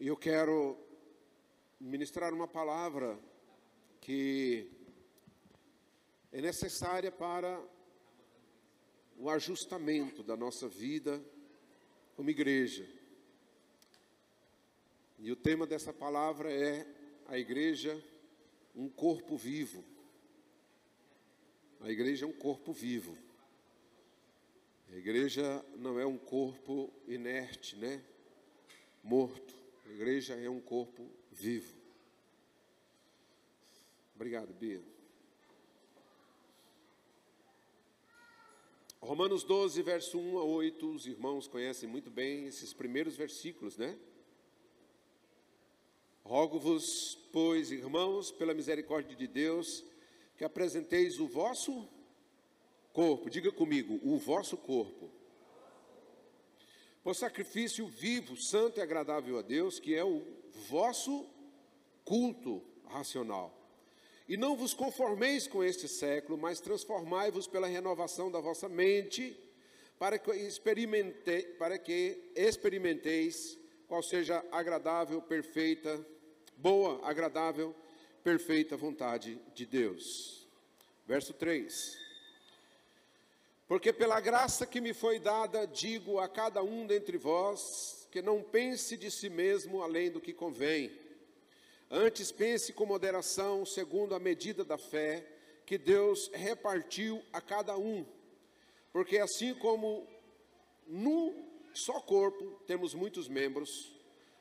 E eu quero ministrar uma palavra que é necessária para o ajustamento da nossa vida como igreja. E o tema dessa palavra é a igreja, um corpo vivo. A igreja é um corpo vivo. A igreja não é um corpo inerte, né? Morto. A igreja é um corpo vivo. Obrigado, Bia. Romanos 12, verso 1 a 8, os irmãos conhecem muito bem esses primeiros versículos, né? Rogo-vos, pois, irmãos, pela misericórdia de Deus, que apresenteis o vosso corpo, diga comigo, o vosso corpo, por sacrifício vivo, santo e agradável a Deus, que é o vosso culto racional. E não vos conformeis com este século, mas transformai-vos pela renovação da vossa mente, para que, experimente, para que experimenteis qual seja agradável, perfeita, boa, agradável, perfeita vontade de Deus. Verso 3. Porque pela graça que me foi dada, digo a cada um dentre vós, que não pense de si mesmo além do que convém Antes pense com moderação, segundo a medida da fé que Deus repartiu a cada um. Porque assim como num só corpo temos muitos membros,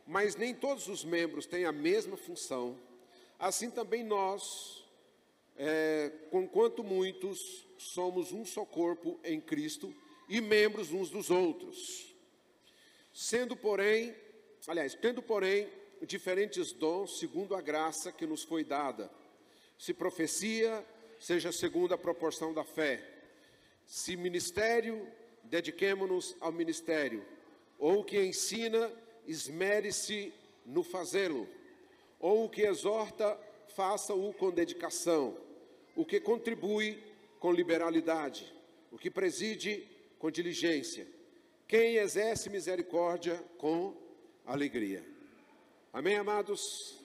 mas nem todos os membros têm a mesma função, assim também nós, é, conquanto muitos, somos um só corpo em Cristo e membros uns dos outros. Sendo, porém, aliás, tendo, porém, diferentes dons segundo a graça que nos foi dada. Se profecia, seja segundo a proporção da fé. Se ministério, dediquemo-nos ao ministério. Ou o que ensina, esmere-se no fazê-lo. Ou o que exorta, faça-o com dedicação. O que contribui, com liberalidade. O que preside, com diligência. Quem exerce misericórdia, com alegria. Amém, amados?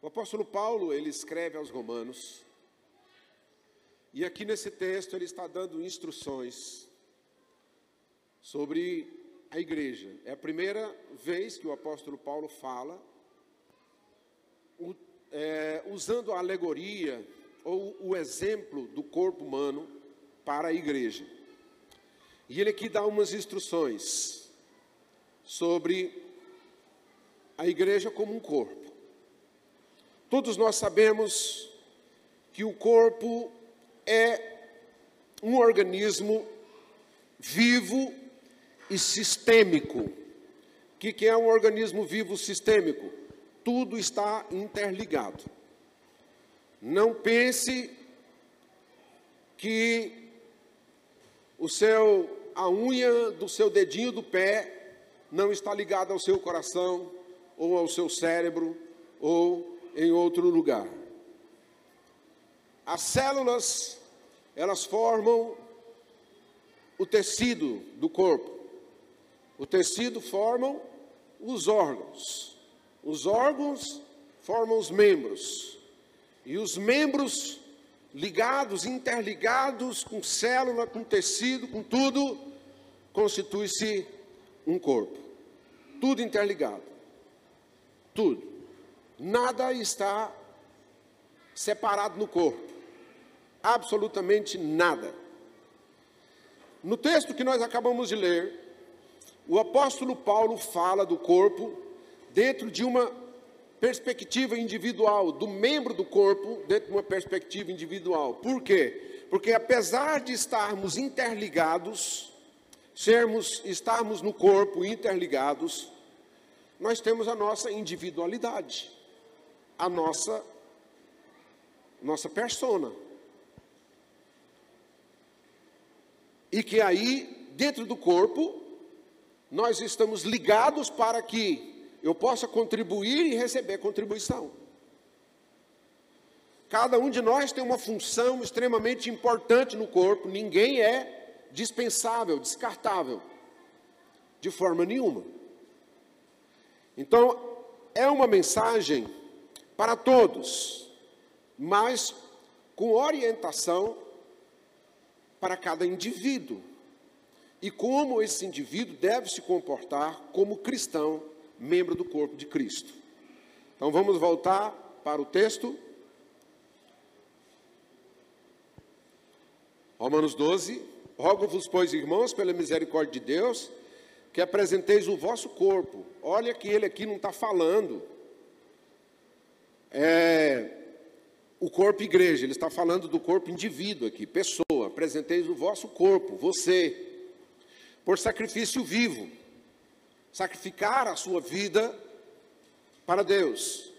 O apóstolo Paulo, ele escreve aos Romanos, e aqui nesse texto ele está dando instruções sobre a igreja. É a primeira vez que o apóstolo Paulo fala, o, é, usando a alegoria ou o exemplo do corpo humano para a igreja. E ele aqui dá umas instruções sobre a igreja como um corpo. Todos nós sabemos que o corpo é um organismo vivo e sistêmico. O que é um organismo vivo sistêmico? Tudo está interligado. Não pense que o seu a unha do seu dedinho do pé não está ligada ao seu coração, ou ao seu cérebro, ou em outro lugar. As células, elas formam o tecido do corpo. O tecido formam os órgãos. Os órgãos formam os membros. E os membros ligados, interligados com célula, com tecido, com tudo, constitui-se um corpo tudo interligado. Tudo. Nada está separado no corpo. Absolutamente nada. No texto que nós acabamos de ler, o apóstolo Paulo fala do corpo dentro de uma perspectiva individual, do membro do corpo dentro de uma perspectiva individual. Por quê? Porque apesar de estarmos interligados, sermos, estarmos no corpo interligados, nós temos a nossa individualidade, a nossa nossa persona. E que aí, dentro do corpo, nós estamos ligados para que eu possa contribuir e receber contribuição. Cada um de nós tem uma função extremamente importante no corpo, ninguém é dispensável, descartável, de forma nenhuma. Então, é uma mensagem para todos, mas com orientação para cada indivíduo. E como esse indivíduo deve se comportar como cristão, membro do corpo de Cristo. Então vamos voltar para o texto. Romanos 12. Rogo-vos, pois, irmãos, pela misericórdia de Deus, que apresenteis o vosso corpo. Olha que ele aqui não está falando. É, o corpo igreja, ele está falando do corpo indivíduo aqui, pessoa. Apresenteis o vosso corpo, você, por sacrifício vivo. Sacrificar a sua vida para Deus.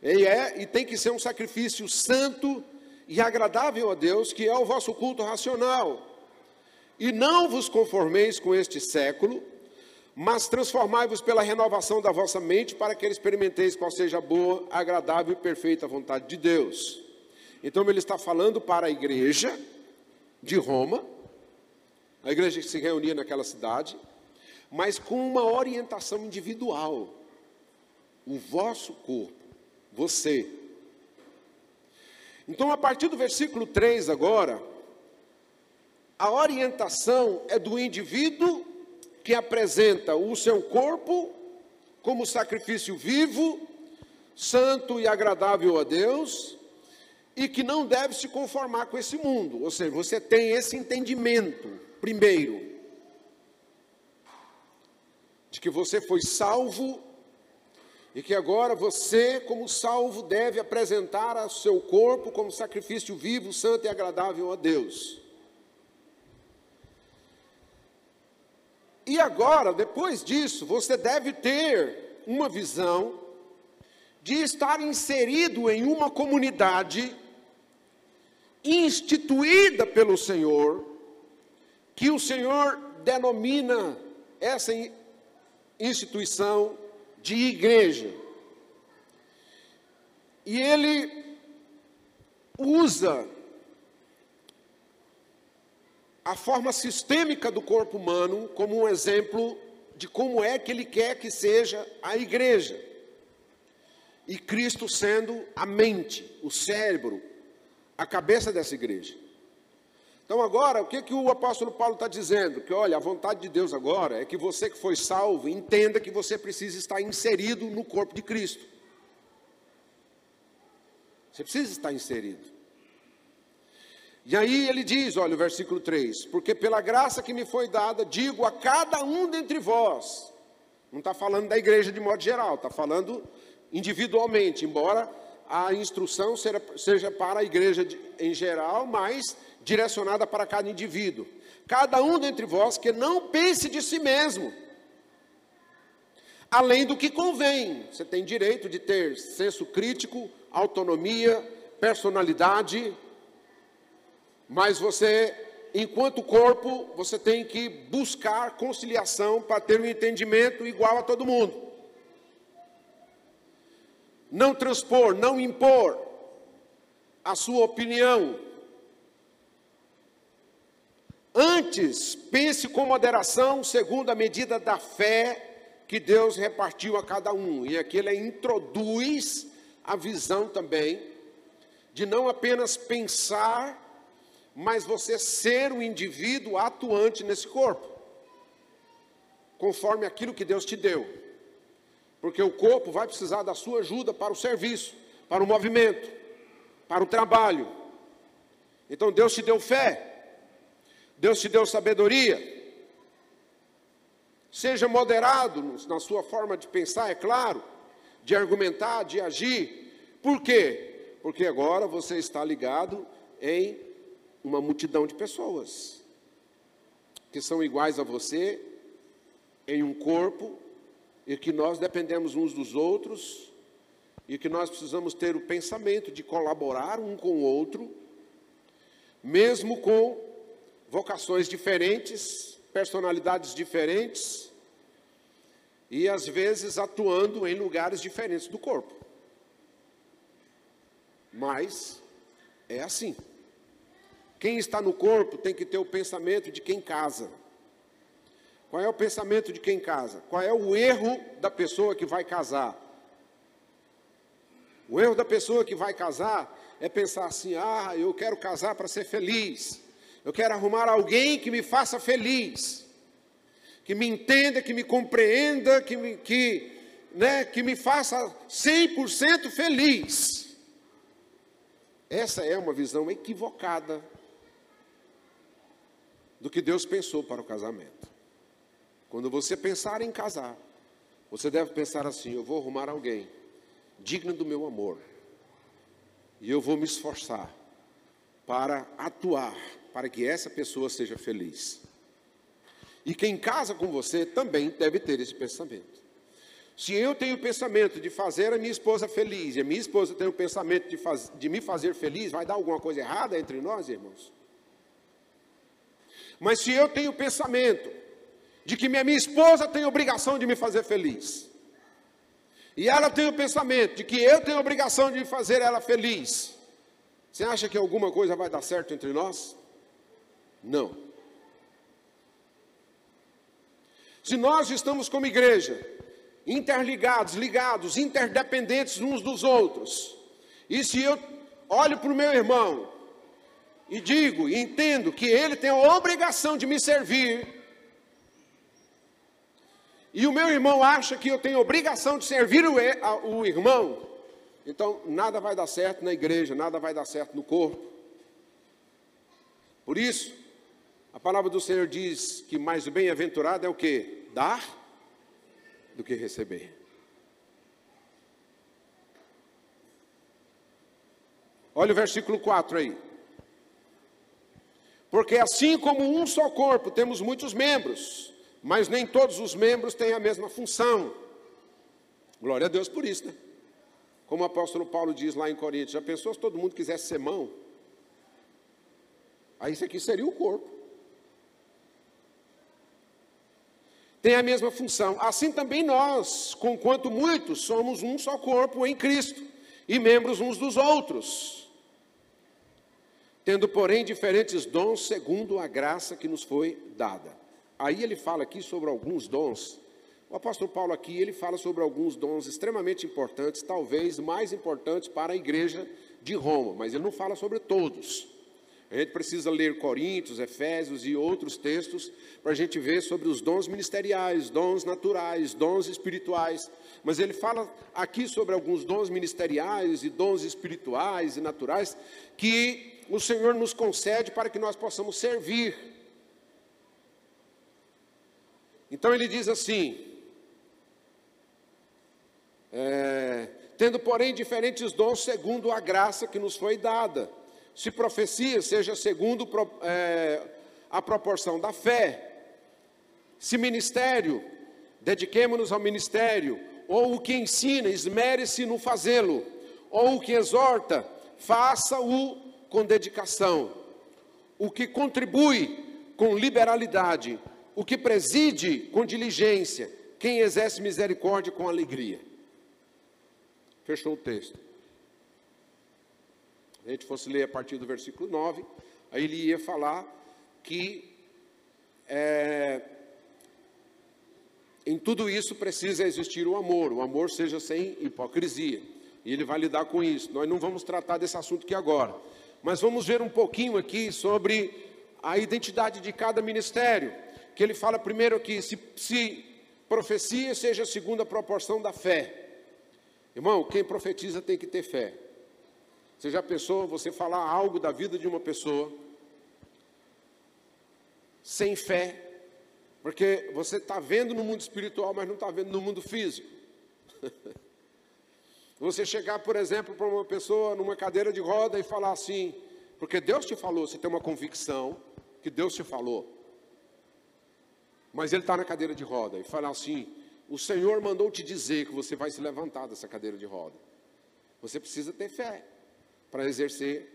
E, é, e tem que ser um sacrifício santo e agradável a Deus, que é o vosso culto racional. E não vos conformeis com este século, mas transformai-vos pela renovação da vossa mente, para que experimenteis qual seja a boa, agradável e perfeita vontade de Deus. Então ele está falando para a igreja de Roma, a igreja que se reunia naquela cidade, mas com uma orientação individual. O vosso corpo, você. Então, a partir do versículo 3 agora, a orientação é do indivíduo que apresenta o seu corpo como sacrifício vivo, santo e agradável a Deus, e que não deve se conformar com esse mundo. Ou seja, você tem esse entendimento, primeiro, de que você foi salvo e que agora você, como salvo, deve apresentar o seu corpo como sacrifício vivo, santo e agradável a Deus. E agora, depois disso, você deve ter uma visão de estar inserido em uma comunidade instituída pelo Senhor, que o Senhor denomina essa instituição de igreja. E ele usa a forma sistêmica do corpo humano como um exemplo de como é que ele quer que seja a igreja. E Cristo sendo a mente, o cérebro, a cabeça dessa igreja. Então agora, o que, que o apóstolo Paulo está dizendo? Que olha, a vontade de Deus agora é que você que foi salvo, entenda que você precisa estar inserido no corpo de Cristo. Você precisa estar inserido. E aí ele diz, olha o versículo 3: Porque pela graça que me foi dada, digo a cada um dentre vós, não está falando da igreja de modo geral, está falando individualmente, embora a instrução seja para a igreja em geral, mas direcionada para cada indivíduo. Cada um dentre vós que não pense de si mesmo, além do que convém. Você tem direito de ter senso crítico, autonomia, personalidade, mas você, enquanto corpo, você tem que buscar conciliação para ter um entendimento igual a todo mundo. Não transpor, não impor a sua opinião. Antes, pense com moderação, segundo a medida da fé que Deus repartiu a cada um. E aqui ele introduz a visão também de não apenas pensar mas você ser um indivíduo atuante nesse corpo, conforme aquilo que Deus te deu, porque o corpo vai precisar da sua ajuda para o serviço, para o movimento, para o trabalho. Então Deus te deu fé, Deus te deu sabedoria. Seja moderado na sua forma de pensar, é claro, de argumentar, de agir. Por quê? Porque agora você está ligado em uma multidão de pessoas que são iguais a você em um corpo e que nós dependemos uns dos outros e que nós precisamos ter o pensamento de colaborar um com o outro, mesmo com vocações diferentes, personalidades diferentes e às vezes atuando em lugares diferentes do corpo. Mas é assim. Quem está no corpo tem que ter o pensamento de quem casa. Qual é o pensamento de quem casa? Qual é o erro da pessoa que vai casar? O erro da pessoa que vai casar é pensar assim: ah, eu quero casar para ser feliz. Eu quero arrumar alguém que me faça feliz, que me entenda, que me compreenda, que me, que, né, que me faça 100% feliz. Essa é uma visão equivocada do que Deus pensou para o casamento. Quando você pensar em casar, você deve pensar assim: eu vou arrumar alguém digno do meu amor, e eu vou me esforçar para atuar para que essa pessoa seja feliz. E quem casa com você também deve ter esse pensamento. Se eu tenho o pensamento de fazer a minha esposa feliz, e a minha esposa tem o pensamento de, faz, de me fazer feliz, vai dar alguma coisa errada entre nós, irmãos? Mas se eu tenho o pensamento de que minha, minha esposa tem obrigação de me fazer feliz, e ela tem o pensamento de que eu tenho obrigação de fazer ela feliz, você acha que alguma coisa vai dar certo entre nós? Não. Se nós estamos como igreja, interligados, ligados, interdependentes uns dos outros, e se eu olho para o meu irmão e digo e entendo que ele tem a obrigação de me servir, e o meu irmão acha que eu tenho obrigação de servir o, o irmão, então nada vai dar certo na igreja, nada vai dar certo no corpo. Por isso, a palavra do Senhor diz que mais bem-aventurado é o que? Dar do que receber. Olha o versículo 4 aí. Porque assim como um só corpo, temos muitos membros, mas nem todos os membros têm a mesma função. Glória a Deus por isso, né? Como o apóstolo Paulo diz lá em Coríntios, já pensou se todo mundo quisesse ser mão? Aí isso aqui seria o corpo. Tem a mesma função. Assim também nós, conquanto muitos, somos um só corpo em Cristo e membros uns dos outros. Tendo, porém, diferentes dons segundo a graça que nos foi dada. Aí ele fala aqui sobre alguns dons o apóstolo Paulo aqui, ele fala sobre alguns dons extremamente importantes, talvez mais importantes para a igreja de Roma, mas ele não fala sobre todos. A gente precisa ler Coríntios, Efésios e outros textos para a gente ver sobre os dons ministeriais, dons naturais, dons espirituais. Mas ele fala aqui sobre alguns dons ministeriais e dons espirituais e naturais que o Senhor nos concede para que nós possamos servir. Então ele diz assim: é, tendo, porém, diferentes dons segundo a graça que nos foi dada. Se profecia, seja segundo é, a proporção da fé. Se ministério, dediquemo-nos ao ministério. Ou o que ensina, esmere-se no fazê-lo. Ou o que exorta, faça-o com dedicação. O que contribui com liberalidade. O que preside com diligência. Quem exerce misericórdia com alegria. Fechou o texto. A gente fosse ler a partir do versículo 9, aí ele ia falar que é, em tudo isso precisa existir o amor, o amor seja sem hipocrisia. E ele vai lidar com isso. Nós não vamos tratar desse assunto aqui agora, mas vamos ver um pouquinho aqui sobre a identidade de cada ministério. Que ele fala primeiro aqui: se, se profecia seja segundo a proporção da fé. Irmão, quem profetiza tem que ter fé. Você já pensou você falar algo da vida de uma pessoa sem fé? Porque você está vendo no mundo espiritual, mas não está vendo no mundo físico. você chegar, por exemplo, para uma pessoa numa cadeira de roda e falar assim, porque Deus te falou, você tem uma convicção que Deus te falou. Mas ele está na cadeira de roda e falar assim, o Senhor mandou te dizer que você vai se levantar dessa cadeira de roda. Você precisa ter fé para exercer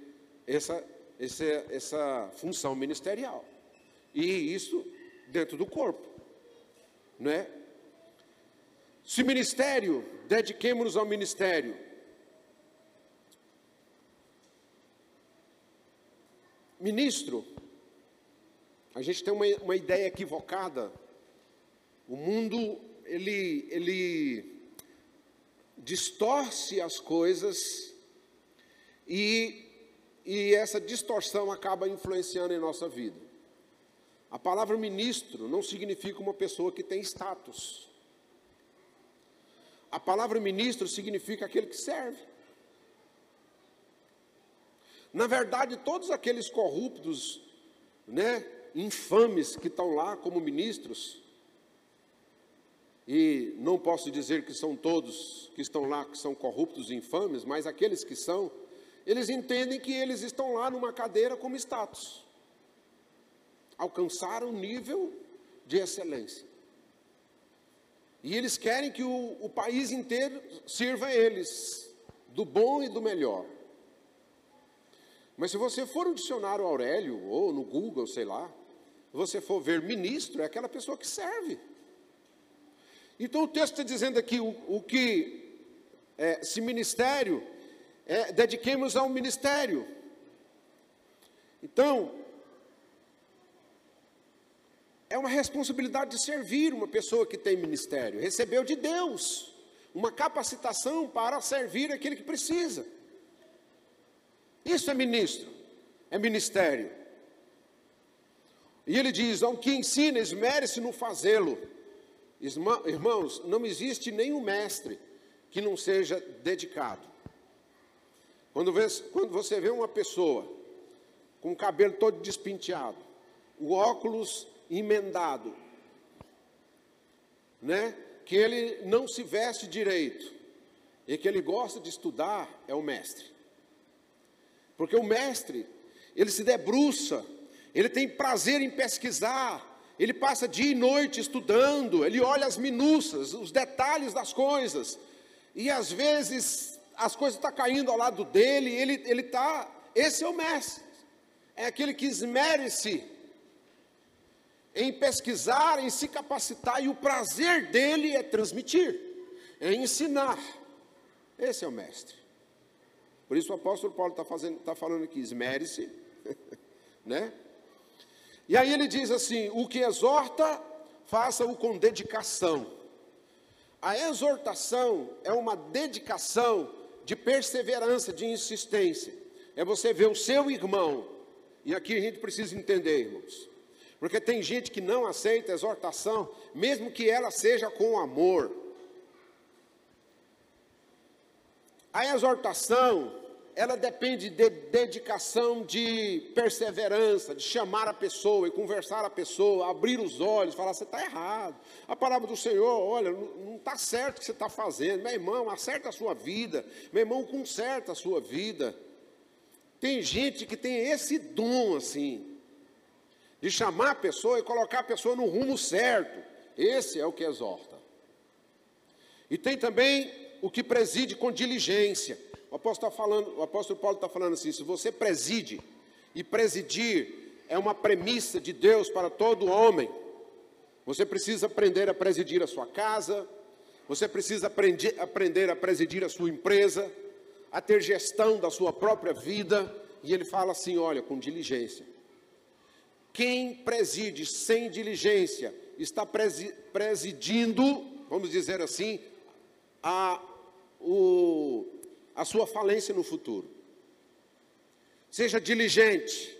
essa, essa, essa função ministerial. E isso dentro do corpo. Não é? Se ministério, dediquemos-nos ao ministério. Ministro, a gente tem uma, uma ideia equivocada O mundo, ele, ele distorce as coisas e, e essa distorção acaba influenciando em nossa vida. A palavra ministro não significa uma pessoa que tem status. A palavra ministro significa aquele que serve. Na verdade, todos aqueles corruptos, né, infames que estão lá como ministros, e não posso dizer que são todos que estão lá que são corruptos e infames, mas aqueles que são, eles entendem que eles estão lá numa cadeira como status. Alcançaram um nível de excelência. E eles querem que o, o país inteiro sirva a eles, do bom e do melhor. Mas se você for no dicionário Aurélio, ou no Google, sei lá, você for ver ministro, é aquela pessoa que serve. Então o texto está dizendo aqui o, o que é, se ministério, é, dediquemos ao ministério. Então, é uma responsabilidade de servir uma pessoa que tem ministério. Recebeu de Deus uma capacitação para servir aquele que precisa. Isso é ministro, é ministério. E ele diz: ao que ensina, esmere-se no fazê-lo. Irmãos, não existe nenhum mestre que não seja dedicado. Quando, quando você vê uma pessoa com o cabelo todo despinteado, o óculos emendado, né? Que ele não se veste direito e que ele gosta de estudar, é o mestre. Porque o mestre, ele se debruça, ele tem prazer em pesquisar, ele passa dia e noite estudando, ele olha as minúcias, os detalhes das coisas, e às vezes as coisas estão tá caindo ao lado dele, ele ele está, esse é o mestre, é aquele que esmere-se em pesquisar, em se capacitar, e o prazer dele é transmitir, é ensinar. Esse é o mestre. Por isso o apóstolo Paulo está tá falando aqui, esmere-se, né? E aí ele diz assim: o que exorta, faça-o com dedicação. A exortação é uma dedicação de perseverança, de insistência. É você ver o seu irmão, e aqui a gente precisa entender, irmãos. Porque tem gente que não aceita exortação, mesmo que ela seja com amor. A exortação, ela depende de dedicação, de perseverança, de chamar a pessoa e conversar a pessoa, abrir os olhos, falar: você está errado. A palavra do Senhor, olha, não está certo o que você está fazendo. Meu irmão, acerta a sua vida. Meu irmão, conserta a sua vida. Tem gente que tem esse dom assim de chamar a pessoa e colocar a pessoa no rumo certo. Esse é o que exorta. E tem também o que preside com diligência. O apóstolo, tá falando, o apóstolo Paulo está falando assim: se você preside, e presidir é uma premissa de Deus para todo homem, você precisa aprender a presidir a sua casa, você precisa aprender, aprender a presidir a sua empresa, a ter gestão da sua própria vida, e ele fala assim: olha, com diligência. Quem preside sem diligência está presidindo, vamos dizer assim, a, o, a sua falência no futuro. Seja diligente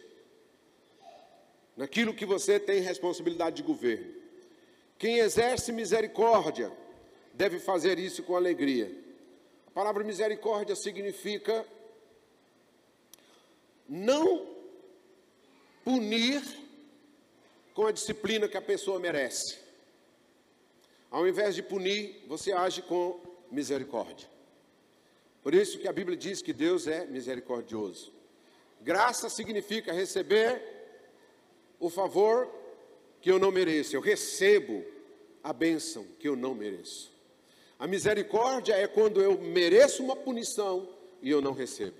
naquilo que você tem responsabilidade de governo. Quem exerce misericórdia deve fazer isso com alegria. A palavra misericórdia significa não punir com a disciplina que a pessoa merece. Ao invés de punir, você age com misericórdia. Por isso que a Bíblia diz que Deus é misericordioso. Graça significa receber o favor que eu não mereço. Eu recebo a bênção que eu não mereço. A misericórdia é quando eu mereço uma punição e eu não recebo.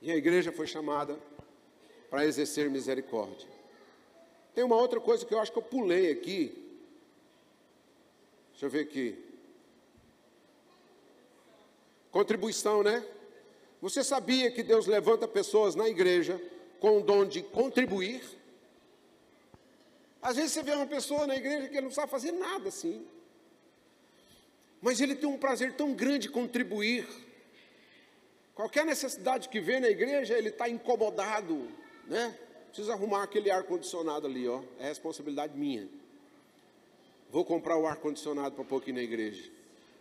E a igreja foi chamada para exercer misericórdia. Tem uma outra coisa que eu acho que eu pulei aqui. Deixa eu ver aqui. Contribuição, né? Você sabia que Deus levanta pessoas na igreja com o dom de contribuir? Às vezes você vê uma pessoa na igreja que não sabe fazer nada assim. Mas ele tem um prazer tão grande contribuir. Qualquer necessidade que vê na igreja, ele está incomodado, né? Precisa arrumar aquele ar-condicionado ali, ó. É responsabilidade minha. Vou comprar o ar-condicionado para pôr aqui na igreja.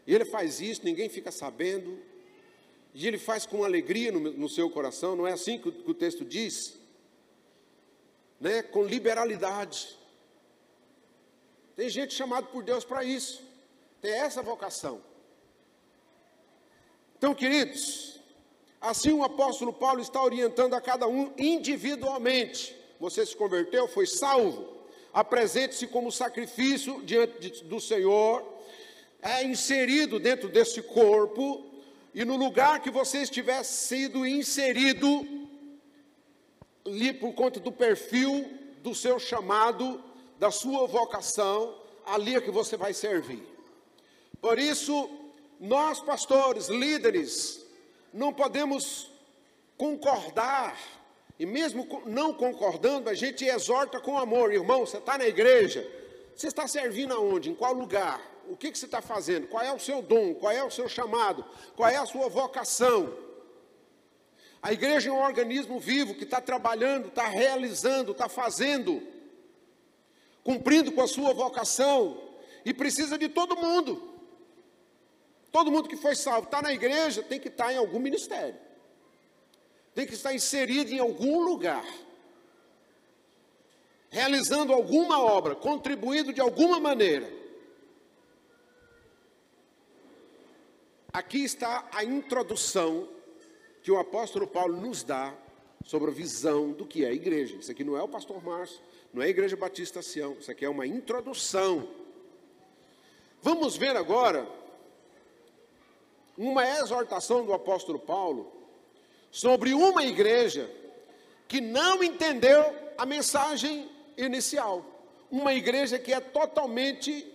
E ele faz isso, ninguém fica sabendo. E ele faz com alegria no, no seu coração, não é assim que o, que o texto diz? Né? Com liberalidade. Tem gente chamada por Deus para isso. Tem essa vocação. Então, queridos, assim o apóstolo Paulo está orientando a cada um individualmente. Você se converteu, foi salvo. Apresente-se como sacrifício diante do Senhor, é inserido dentro desse corpo, e no lugar que você estiver sido inserido, ali por conta do perfil do seu chamado, da sua vocação, ali é que você vai servir. Por isso, nós pastores, líderes, não podemos concordar, e mesmo não concordando, a gente exorta com amor, irmão, você está na igreja, você está servindo aonde? Em qual lugar? O que, que você está fazendo? Qual é o seu dom? Qual é o seu chamado? Qual é a sua vocação? A igreja é um organismo vivo que está trabalhando, está realizando, está fazendo cumprindo com a sua vocação, e precisa de todo mundo. Todo mundo que foi salvo, está na igreja, tem que estar em algum ministério, tem que estar inserido em algum lugar, realizando alguma obra, contribuindo de alguma maneira. Aqui está a introdução que o apóstolo Paulo nos dá sobre a visão do que é a igreja. Isso aqui não é o pastor Márcio, não é a Igreja Batista Sião, isso aqui é uma introdução. Vamos ver agora uma exortação do apóstolo Paulo sobre uma igreja que não entendeu a mensagem inicial. Uma igreja que é totalmente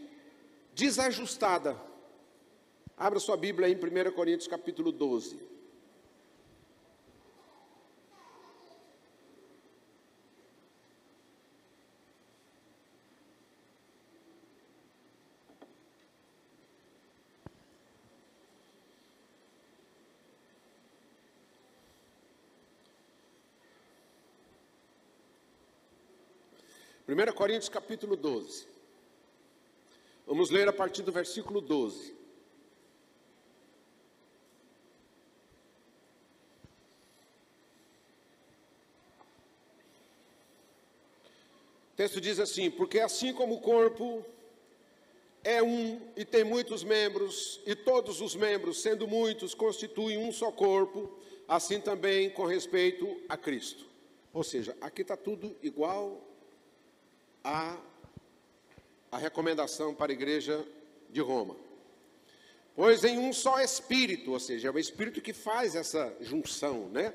desajustada. Abra sua Bíblia em 1 Coríntios capítulo 12. 1 Coríntios capítulo 12. Vamos ler a partir do versículo 12. Texto diz assim: Porque assim como o corpo é um e tem muitos membros, e todos os membros, sendo muitos, constituem um só corpo, assim também com respeito a Cristo. Ou seja, aqui está tudo igual a, a recomendação para a igreja de Roma. Pois em um só Espírito, ou seja, é o Espírito que faz essa junção, né?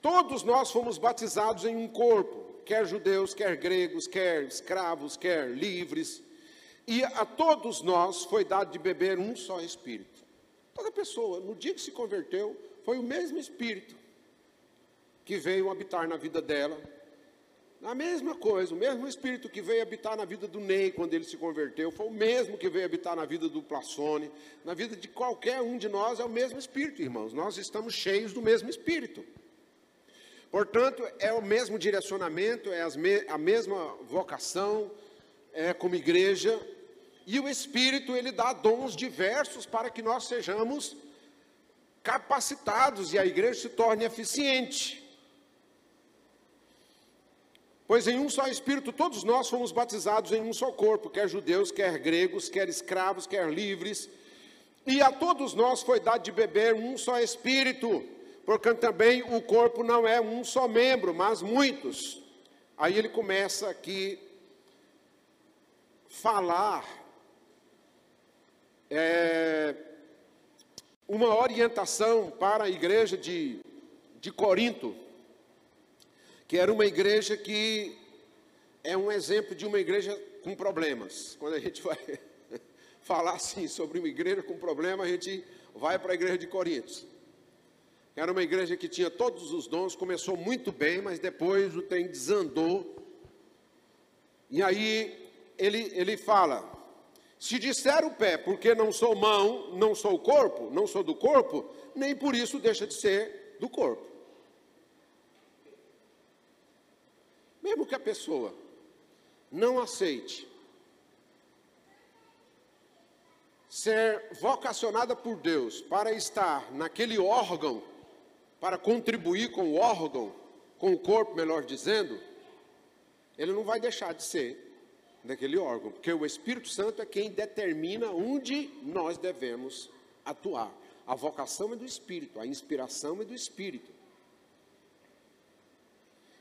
Todos nós fomos batizados em um corpo, quer judeus, quer gregos, quer escravos, quer livres, e a todos nós foi dado de beber um só Espírito. Toda pessoa, no dia que se converteu, foi o mesmo Espírito que veio habitar na vida dela, a mesma coisa, o mesmo Espírito que veio habitar na vida do Ney quando ele se converteu, foi o mesmo que veio habitar na vida do Plassone, na vida de qualquer um de nós, é o mesmo Espírito, irmãos. Nós estamos cheios do mesmo Espírito. Portanto, é o mesmo direcionamento, é a mesma vocação, é como igreja, e o Espírito ele dá dons diversos para que nós sejamos capacitados e a igreja se torne eficiente. Pois em um só Espírito todos nós fomos batizados em um só corpo, quer judeus, quer gregos, quer escravos, quer livres, e a todos nós foi dado de beber um só Espírito, porque também o corpo não é um só membro, mas muitos. Aí ele começa aqui falar é, uma orientação para a igreja de, de Corinto que era uma igreja que é um exemplo de uma igreja com problemas. Quando a gente vai falar assim sobre uma igreja com problema, a gente vai para a igreja de Coríntios. Era uma igreja que tinha todos os dons, começou muito bem, mas depois o trem desandou. E aí ele, ele fala: se disser o pé, porque não sou mão, não sou corpo, não sou do corpo, nem por isso deixa de ser do corpo. Mesmo que a pessoa não aceite ser vocacionada por Deus para estar naquele órgão, para contribuir com o órgão, com o corpo, melhor dizendo, ele não vai deixar de ser daquele órgão, porque o Espírito Santo é quem determina onde nós devemos atuar. A vocação é do Espírito, a inspiração é do Espírito.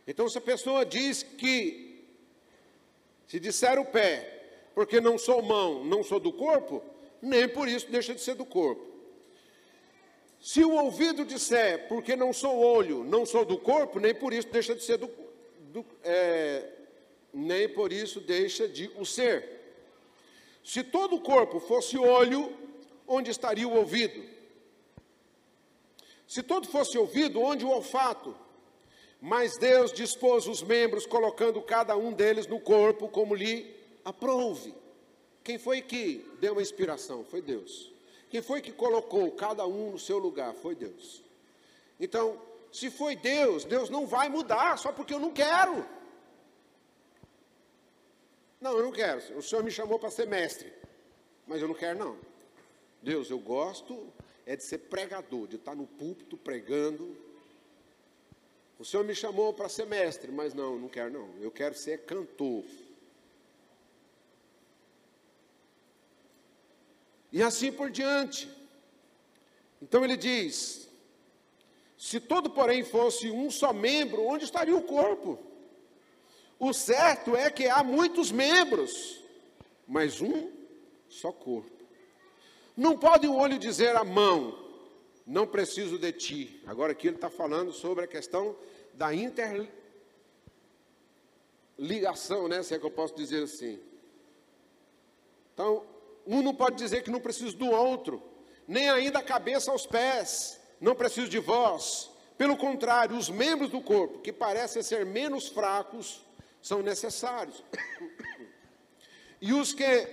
Então, se a pessoa diz que, se disser o pé, porque não sou mão, não sou do corpo, nem por isso deixa de ser do corpo. Se o ouvido disser, porque não sou olho, não sou do corpo, nem por isso deixa de ser do, do é, nem por isso deixa de o ser. Se todo o corpo fosse olho, onde estaria o ouvido? Se todo fosse ouvido, onde o olfato? Mas Deus dispôs os membros, colocando cada um deles no corpo como lhe aprouve. Quem foi que deu a inspiração? Foi Deus. Quem foi que colocou cada um no seu lugar? Foi Deus. Então, se foi Deus, Deus não vai mudar só porque eu não quero. Não, eu não quero. O senhor me chamou para ser mestre, mas eu não quero, não. Deus, eu gosto é de ser pregador, de estar no púlpito pregando. O senhor me chamou para ser mestre, mas não, não quero, não. Eu quero ser cantor. E assim por diante. Então ele diz: se todo, porém, fosse um só membro, onde estaria o corpo? O certo é que há muitos membros, mas um só corpo. Não pode o olho dizer à mão, não preciso de ti. Agora aqui ele está falando sobre a questão da interligação, né? Se é que eu posso dizer assim. Então, um não pode dizer que não precisa do outro, nem ainda a cabeça aos pés, não preciso de vós. Pelo contrário, os membros do corpo, que parecem ser menos fracos, são necessários. E os que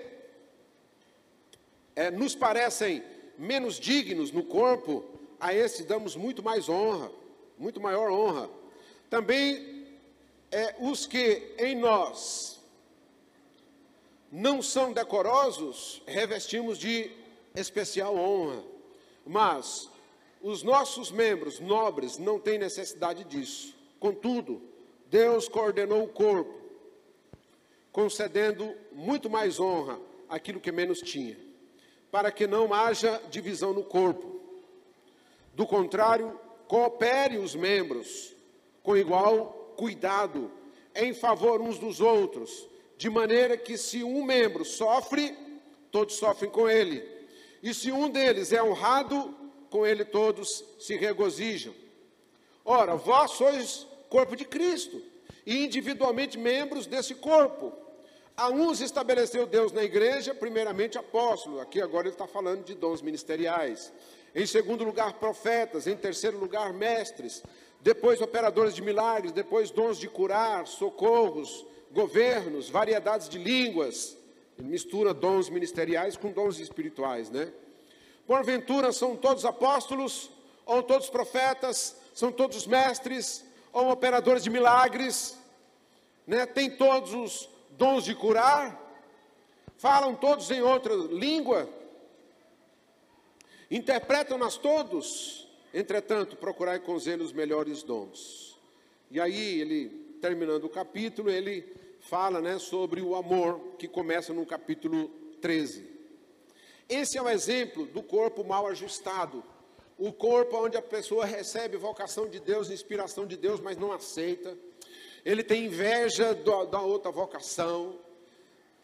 é, nos parecem menos dignos no corpo, a esse damos muito mais honra, muito maior honra. Também é, os que em nós não são decorosos, revestimos de especial honra. Mas os nossos membros nobres não têm necessidade disso. Contudo, Deus coordenou o corpo, concedendo muito mais honra àquilo que menos tinha, para que não haja divisão no corpo. Do contrário, coopere os membros com igual cuidado em favor uns dos outros de maneira que se um membro sofre, todos sofrem com ele. E se um deles é honrado, com ele todos se regozijam. Ora, vós sois corpo de Cristo e individualmente membros desse corpo. A uns estabeleceu Deus na igreja, primeiramente apóstolos, aqui agora ele está falando de dons ministeriais. Em segundo lugar, profetas. Em terceiro lugar, mestres. Depois, operadores de milagres. Depois, dons de curar, socorros, governos, variedades de línguas. Ele mistura dons ministeriais com dons espirituais, né? Porventura são todos apóstolos, ou todos profetas, são todos mestres, ou operadores de milagres, né? Tem todos os dons de curar, falam todos em outra língua, interpretam-nas todos, entretanto, procurai com zelo os melhores dons. E aí ele, terminando o capítulo, ele fala né, sobre o amor, que começa no capítulo 13. Esse é o exemplo do corpo mal ajustado. O corpo onde a pessoa recebe vocação de Deus, inspiração de Deus, mas não aceita. Ele tem inveja do, da outra vocação.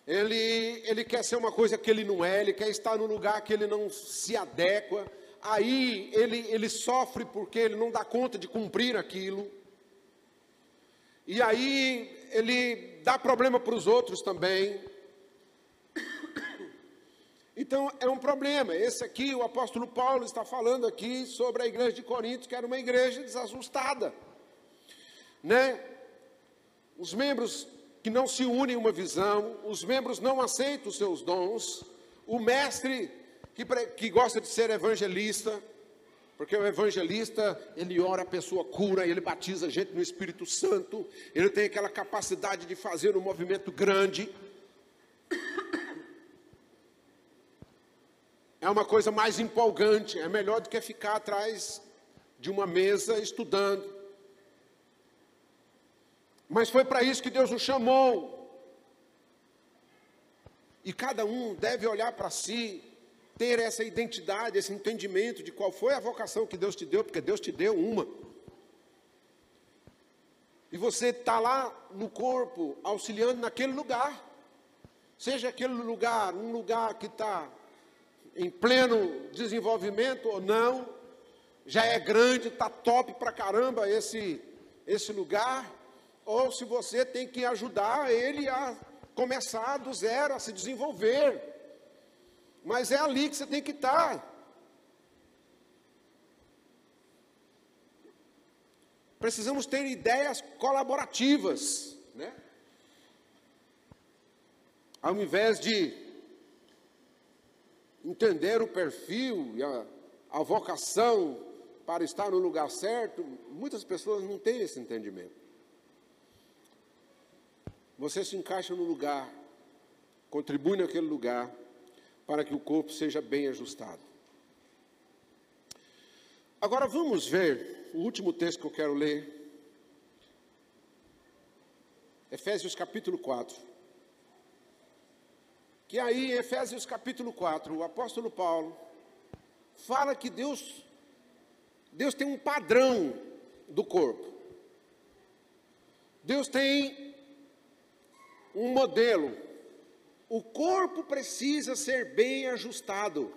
Ele, ele quer ser uma coisa que ele não é, ele quer estar no lugar que ele não se adequa. Aí ele, ele sofre porque ele não dá conta de cumprir aquilo. E aí ele dá problema para os outros também. Então é um problema. Esse aqui, o apóstolo Paulo está falando aqui sobre a igreja de Corinto, que era uma igreja desajustada. Né? Os membros que não se unem em uma visão, os membros não aceitam os seus dons, o mestre que, que gosta de ser evangelista, porque o evangelista, ele ora, a pessoa cura, ele batiza a gente no Espírito Santo, ele tem aquela capacidade de fazer um movimento grande. É uma coisa mais empolgante, é melhor do que ficar atrás de uma mesa estudando. Mas foi para isso que Deus o chamou. E cada um deve olhar para si, ter essa identidade, esse entendimento de qual foi a vocação que Deus te deu, porque Deus te deu uma. E você está lá no corpo, auxiliando naquele lugar. Seja aquele lugar um lugar que está em pleno desenvolvimento ou não, já é grande, está top para caramba esse, esse lugar, ou se você tem que ajudar ele a começar do zero, a se desenvolver. Mas é ali que você tem que estar. Precisamos ter ideias colaborativas, né? Ao invés de entender o perfil e a, a vocação para estar no lugar certo, muitas pessoas não têm esse entendimento. Você se encaixa no lugar, contribui naquele lugar, para que o corpo seja bem ajustado. Agora vamos ver o último texto que eu quero ler. Efésios capítulo 4. Que aí, em Efésios capítulo 4, o apóstolo Paulo fala que Deus, Deus tem um padrão do corpo. Deus tem um modelo. O corpo precisa ser bem ajustado.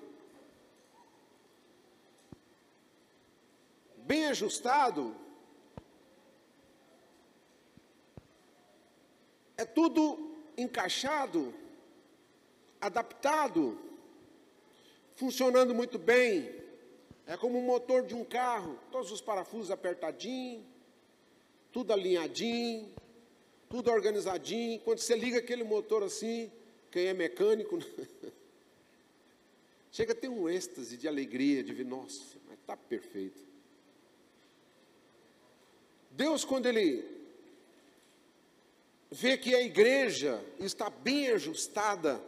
Bem ajustado é tudo encaixado, adaptado, funcionando muito bem. É como o motor de um carro, todos os parafusos apertadinhos, tudo alinhadinho, tudo organizadinho. Quando você liga aquele motor assim, quem é mecânico, chega a ter um êxtase de alegria, de ver, nossa, mas está perfeito. Deus, quando Ele vê que a igreja está bem ajustada,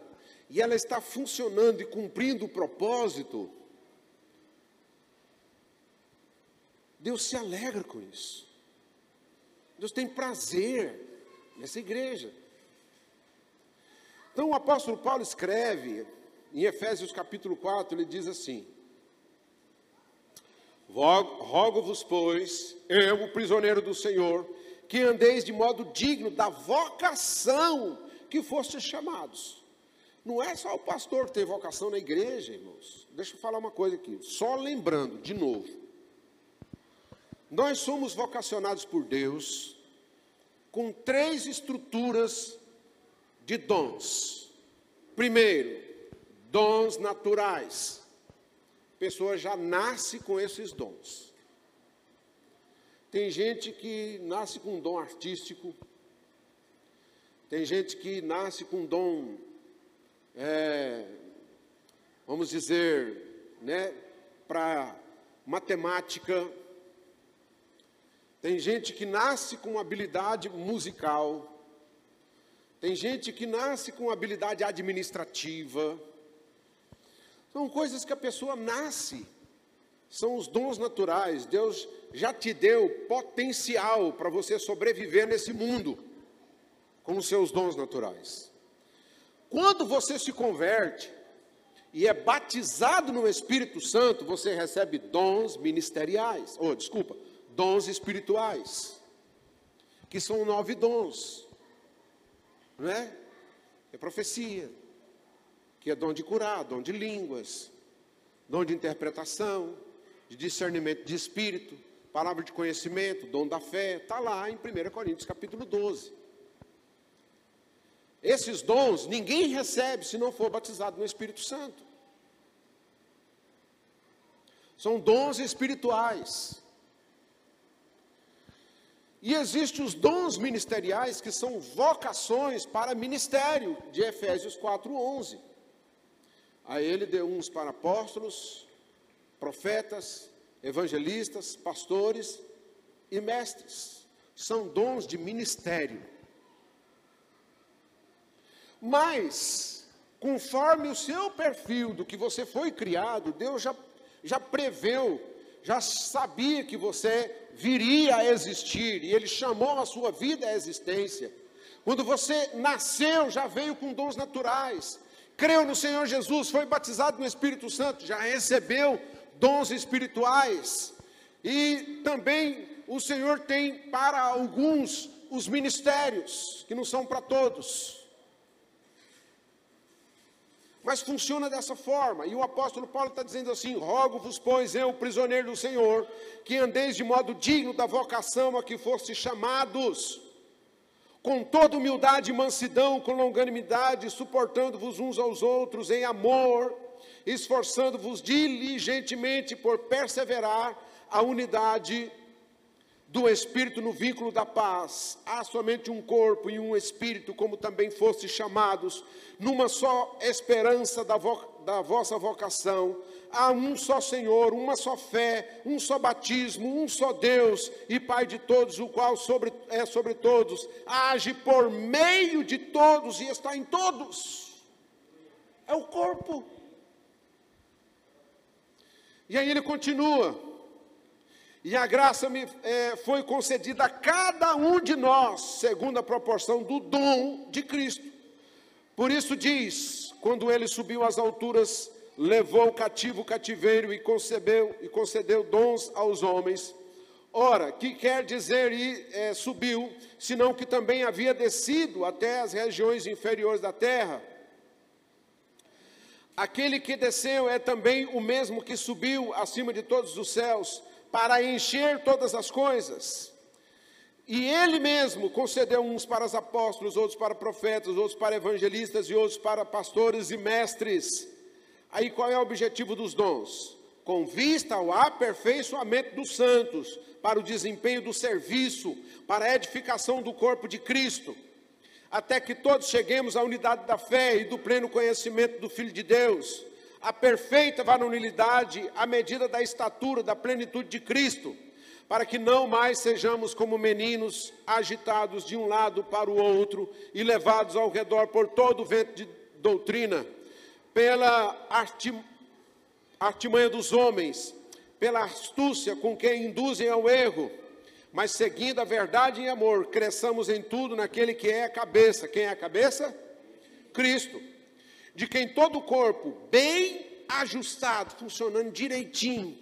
e ela está funcionando e cumprindo o propósito, Deus se alegra com isso. Deus tem prazer nessa igreja. Então o apóstolo Paulo escreve em Efésios capítulo 4, ele diz assim: Rogo-vos, pois, eu, o prisioneiro do Senhor, que andeis de modo digno da vocação que fostes chamados. Não é só o pastor que tem vocação na igreja, irmãos. Deixa eu falar uma coisa aqui, só lembrando de novo. Nós somos vocacionados por Deus com três estruturas de dons. Primeiro, dons naturais. A pessoa já nasce com esses dons. Tem gente que nasce com um dom artístico, tem gente que nasce com um dom, é, vamos dizer, né, para matemática, tem gente que nasce com habilidade musical. Tem gente que nasce com habilidade administrativa. São coisas que a pessoa nasce. São os dons naturais. Deus já te deu potencial para você sobreviver nesse mundo com os seus dons naturais. Quando você se converte e é batizado no Espírito Santo, você recebe dons ministeriais. Oh, desculpa, dons espirituais, que são nove dons, não é? É profecia, que é dom de curar, dom de línguas, dom de interpretação, de discernimento de espírito, palavra de conhecimento, dom da fé, está lá em 1 Coríntios capítulo 12. Esses dons ninguém recebe se não for batizado no Espírito Santo. São dons espirituais. E existem os dons ministeriais, que são vocações para ministério, de Efésios 4:11. A ele deu uns para apóstolos, profetas, evangelistas, pastores e mestres. São dons de ministério. Mas, conforme o seu perfil do que você foi criado, Deus já, já preveu, já sabia que você viria a existir, e Ele chamou a sua vida à existência. Quando você nasceu, já veio com dons naturais, creu no Senhor Jesus, foi batizado no Espírito Santo, já recebeu dons espirituais, e também o Senhor tem para alguns os ministérios, que não são para todos. Mas funciona dessa forma, e o apóstolo Paulo está dizendo assim: Rogo-vos, pois eu, prisioneiro do Senhor, que andeis de modo digno da vocação a que foste chamados, com toda humildade e mansidão, com longanimidade, suportando-vos uns aos outros em amor, esforçando-vos diligentemente por perseverar a unidade do Espírito no vínculo da paz. Há somente um corpo e um Espírito, como também fostes chamados, numa só esperança da, vo da vossa vocação. Há um só Senhor, uma só fé, um só batismo, um só Deus e Pai de todos, o qual sobre, é sobre todos, age por meio de todos e está em todos. É o corpo. E aí ele continua. E a graça me é, foi concedida a cada um de nós, segundo a proporção do dom de Cristo. Por isso diz: quando ele subiu às alturas, levou o cativo o cativeiro e concebeu e concedeu dons aos homens. Ora, que quer dizer e é, subiu, senão que também havia descido até as regiões inferiores da terra. Aquele que desceu é também o mesmo que subiu acima de todos os céus para encher todas as coisas. E ele mesmo concedeu uns para os apóstolos, outros para profetas, outros para evangelistas e outros para pastores e mestres. Aí qual é o objetivo dos dons? Com vista ao aperfeiçoamento dos santos, para o desempenho do serviço, para a edificação do corpo de Cristo, até que todos cheguemos à unidade da fé e do pleno conhecimento do Filho de Deus a perfeita varonilidade à medida da estatura, da plenitude de Cristo, para que não mais sejamos como meninos agitados de um lado para o outro e levados ao redor por todo o vento de doutrina, pela artimanha dos homens, pela astúcia com que induzem ao erro, mas seguindo a verdade em amor, cresçamos em tudo naquele que é a cabeça. Quem é a cabeça? Cristo de quem todo o corpo, bem ajustado, funcionando direitinho,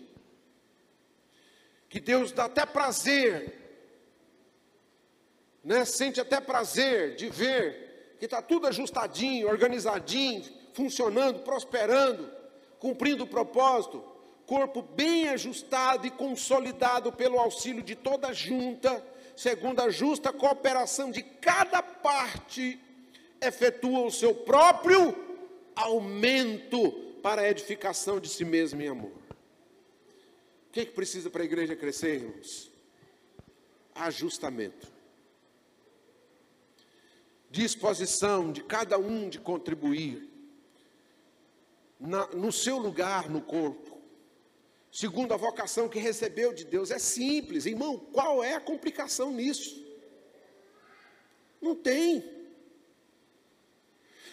que Deus dá até prazer, né? sente até prazer de ver que está tudo ajustadinho, organizadinho, funcionando, prosperando, cumprindo o propósito, corpo bem ajustado e consolidado pelo auxílio de toda a junta, segundo a justa cooperação de cada parte, efetua o seu próprio aumento para a edificação de si mesmo em amor. O que, é que precisa para a igreja crescer, irmãos? Ajustamento. Disposição de cada um de contribuir na, no seu lugar no corpo, segundo a vocação que recebeu de Deus. É simples, irmão. Qual é a complicação nisso? Não tem.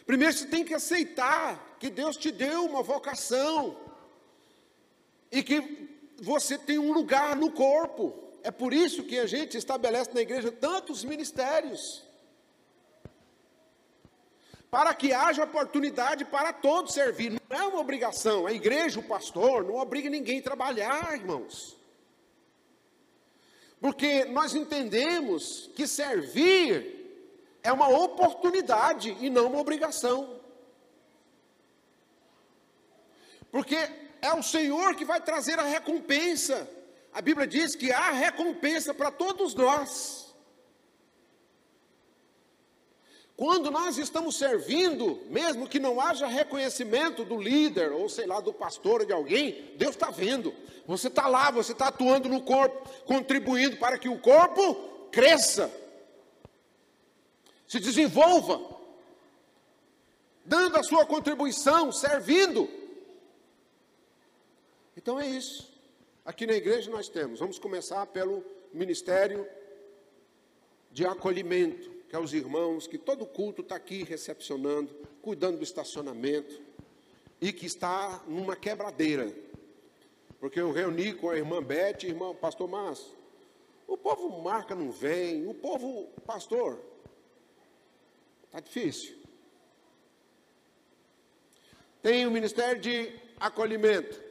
Primeiro você tem que aceitar que Deus te deu uma vocação e que você tem um lugar no corpo. É por isso que a gente estabelece na igreja tantos ministérios. Para que haja oportunidade para todos servir. Não é uma obrigação. A igreja, o pastor, não obriga ninguém a trabalhar, irmãos. Porque nós entendemos que servir é uma oportunidade e não uma obrigação. Porque é o Senhor que vai trazer a recompensa. A Bíblia diz que há recompensa para todos nós. Quando nós estamos servindo, mesmo que não haja reconhecimento do líder, ou sei lá, do pastor ou de alguém, Deus está vendo. Você está lá, você está atuando no corpo, contribuindo para que o corpo cresça, se desenvolva, dando a sua contribuição, servindo. Então é isso. Aqui na igreja nós temos, vamos começar pelo ministério de acolhimento, que é os irmãos que todo culto está aqui recepcionando, cuidando do estacionamento e que está numa quebradeira. Porque eu reuni com a irmã Beth, irmão pastor Márcio. O povo marca, não vem. O povo, pastor, está difícil. Tem o ministério de acolhimento.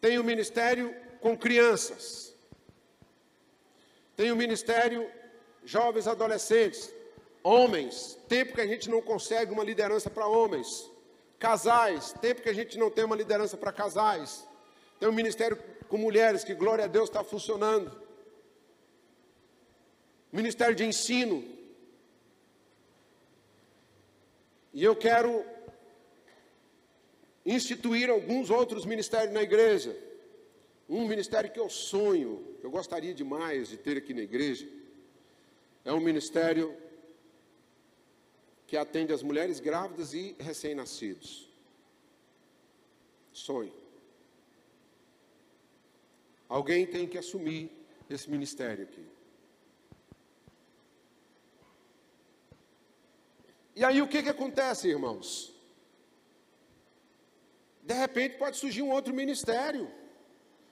Tem o ministério com crianças. Tem o ministério jovens adolescentes, homens, tempo que a gente não consegue uma liderança para homens. Casais, tempo que a gente não tem uma liderança para casais. Tem o ministério com mulheres, que glória a Deus está funcionando. Ministério de ensino. E eu quero instituir alguns outros ministérios na igreja. Um ministério que eu sonho, que eu gostaria demais de ter aqui na igreja, é um ministério que atende as mulheres grávidas e recém-nascidos. Sonho. Alguém tem que assumir esse ministério aqui. E aí o que, que acontece, irmãos? De repente pode surgir um outro ministério.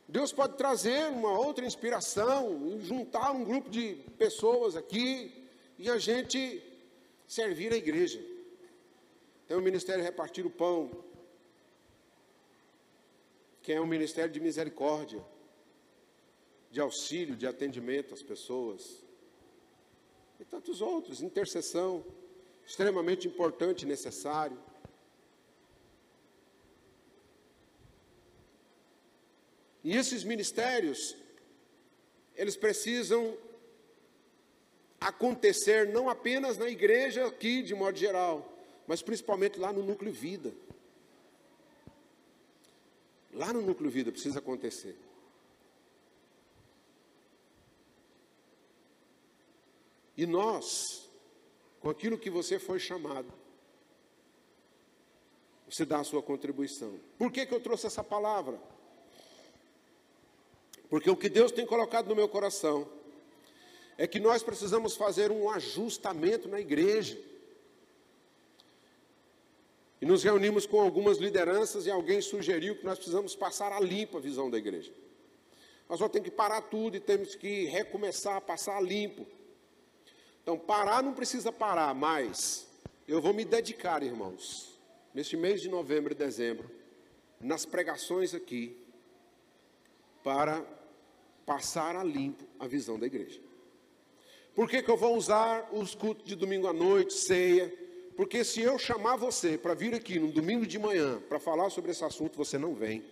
Deus pode trazer uma outra inspiração, juntar um grupo de pessoas aqui e a gente servir a igreja. Tem o ministério repartir o pão, que é um ministério de misericórdia, de auxílio, de atendimento às pessoas. E tantos outros, intercessão, extremamente importante e necessário. E esses ministérios, eles precisam acontecer não apenas na igreja aqui, de modo geral, mas principalmente lá no núcleo vida. Lá no núcleo vida precisa acontecer. E nós, com aquilo que você foi chamado, você dá a sua contribuição. Por que, que eu trouxe essa palavra? Porque o que Deus tem colocado no meu coração é que nós precisamos fazer um ajustamento na igreja. E nos reunimos com algumas lideranças e alguém sugeriu que nós precisamos passar a limpo a visão da igreja. Nós só temos que parar tudo e temos que recomeçar a passar a limpo. Então, parar não precisa parar, mas eu vou me dedicar, irmãos, neste mês de novembro e dezembro, nas pregações aqui, para passar a limpo a visão da igreja. Por que, que eu vou usar os cultos de domingo à noite, ceia? Porque se eu chamar você para vir aqui no domingo de manhã para falar sobre esse assunto, você não vem.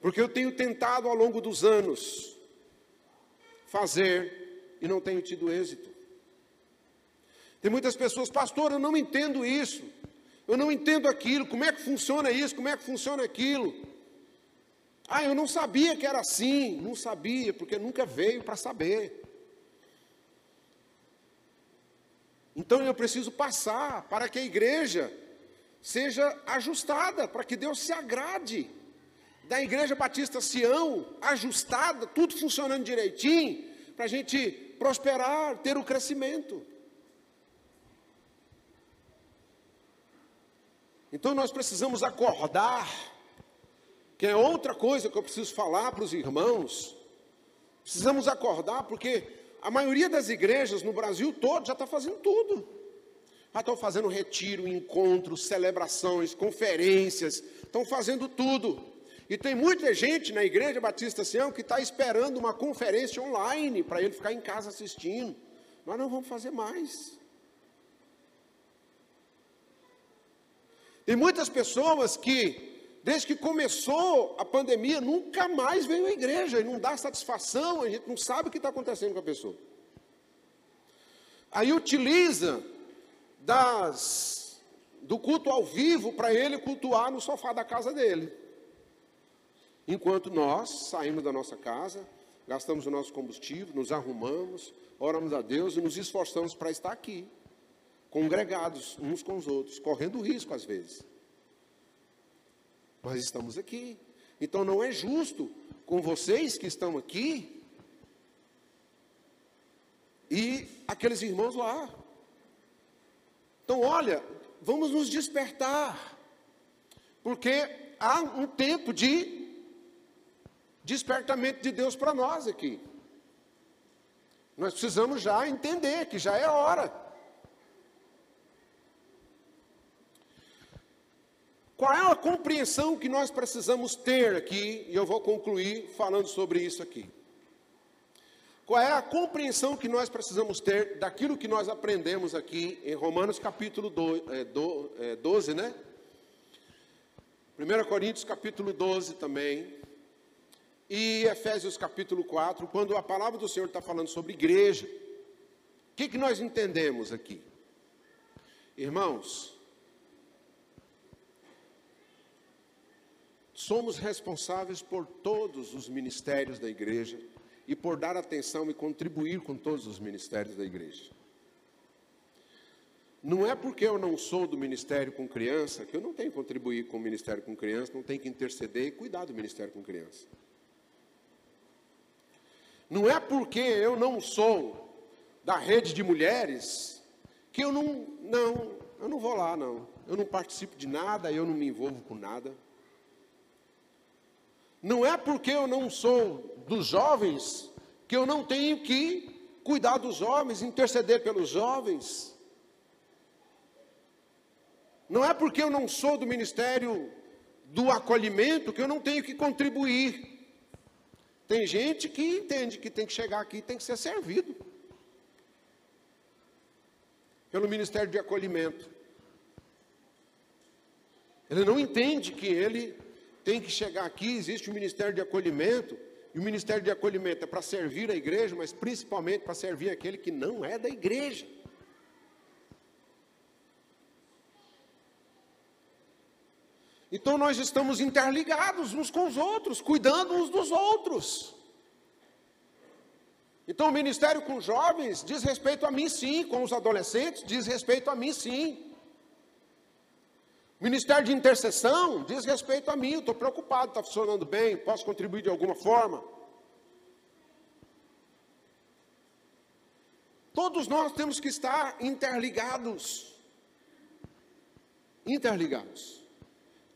Porque eu tenho tentado ao longo dos anos fazer e não tenho tido êxito. Tem muitas pessoas, pastor, eu não entendo isso, eu não entendo aquilo, como é que funciona isso, como é que funciona aquilo. Ah, eu não sabia que era assim. Não sabia, porque nunca veio para saber. Então eu preciso passar para que a igreja seja ajustada, para que Deus se agrade. Da Igreja Batista Sião, ajustada, tudo funcionando direitinho, para a gente prosperar, ter o crescimento. Então nós precisamos acordar que é outra coisa que eu preciso falar para os irmãos. Precisamos acordar, porque a maioria das igrejas no Brasil todo já está fazendo tudo. Já estão fazendo retiro, encontros, celebrações, conferências, estão fazendo tudo. E tem muita gente na Igreja Batista Sião que está esperando uma conferência online para ele ficar em casa assistindo. Nós não vamos fazer mais. Tem muitas pessoas que desde que começou a pandemia, nunca mais veio à igreja e não dá satisfação, a gente não sabe o que está acontecendo com a pessoa. Aí utiliza das, do culto ao vivo para ele cultuar no sofá da casa dele. Enquanto nós saímos da nossa casa, gastamos o nosso combustível, nos arrumamos, oramos a Deus e nos esforçamos para estar aqui, congregados uns com os outros, correndo risco às vezes. Mas estamos aqui. Então não é justo com vocês que estão aqui e aqueles irmãos lá. Então, olha, vamos nos despertar, porque há um tempo de despertamento de Deus para nós aqui. Nós precisamos já entender que já é hora. Qual é a compreensão que nós precisamos ter aqui? E eu vou concluir falando sobre isso aqui. Qual é a compreensão que nós precisamos ter daquilo que nós aprendemos aqui em Romanos capítulo 12, é, 12 é, né? 1 Coríntios capítulo 12 também. E Efésios capítulo 4, quando a palavra do Senhor está falando sobre igreja. O que, que nós entendemos aqui? Irmãos, somos responsáveis por todos os ministérios da igreja e por dar atenção e contribuir com todos os ministérios da igreja. Não é porque eu não sou do ministério com criança que eu não tenho que contribuir com o ministério com criança, não tenho que interceder e cuidar do ministério com criança. Não é porque eu não sou da rede de mulheres que eu não, não, eu não vou lá não. Eu não participo de nada, eu não me envolvo com nada. Não é porque eu não sou dos jovens que eu não tenho que cuidar dos jovens, interceder pelos jovens. Não é porque eu não sou do ministério do acolhimento que eu não tenho que contribuir. Tem gente que entende que tem que chegar aqui e tem que ser servido pelo ministério de acolhimento. Ele não entende que ele tem que chegar aqui, existe o ministério de acolhimento, e o ministério de acolhimento é para servir a igreja, mas principalmente para servir aquele que não é da igreja. Então nós estamos interligados uns com os outros, cuidando uns dos outros. Então o ministério com jovens diz respeito a mim sim, com os adolescentes diz respeito a mim sim. Ministério de intercessão diz respeito a mim, estou preocupado, está funcionando bem, posso contribuir de alguma forma. Todos nós temos que estar interligados. Interligados.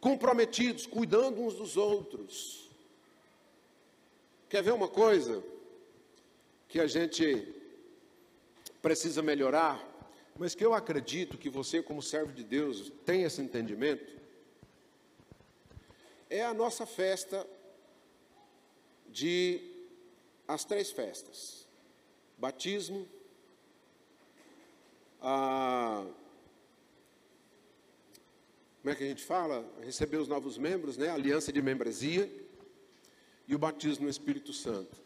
Comprometidos, cuidando uns dos outros. Quer ver uma coisa que a gente precisa melhorar? mas que eu acredito que você, como servo de Deus, tem esse entendimento, é a nossa festa de as três festas: batismo, a como é que a gente fala? Receber os novos membros, né? Aliança de membresia e o batismo no Espírito Santo.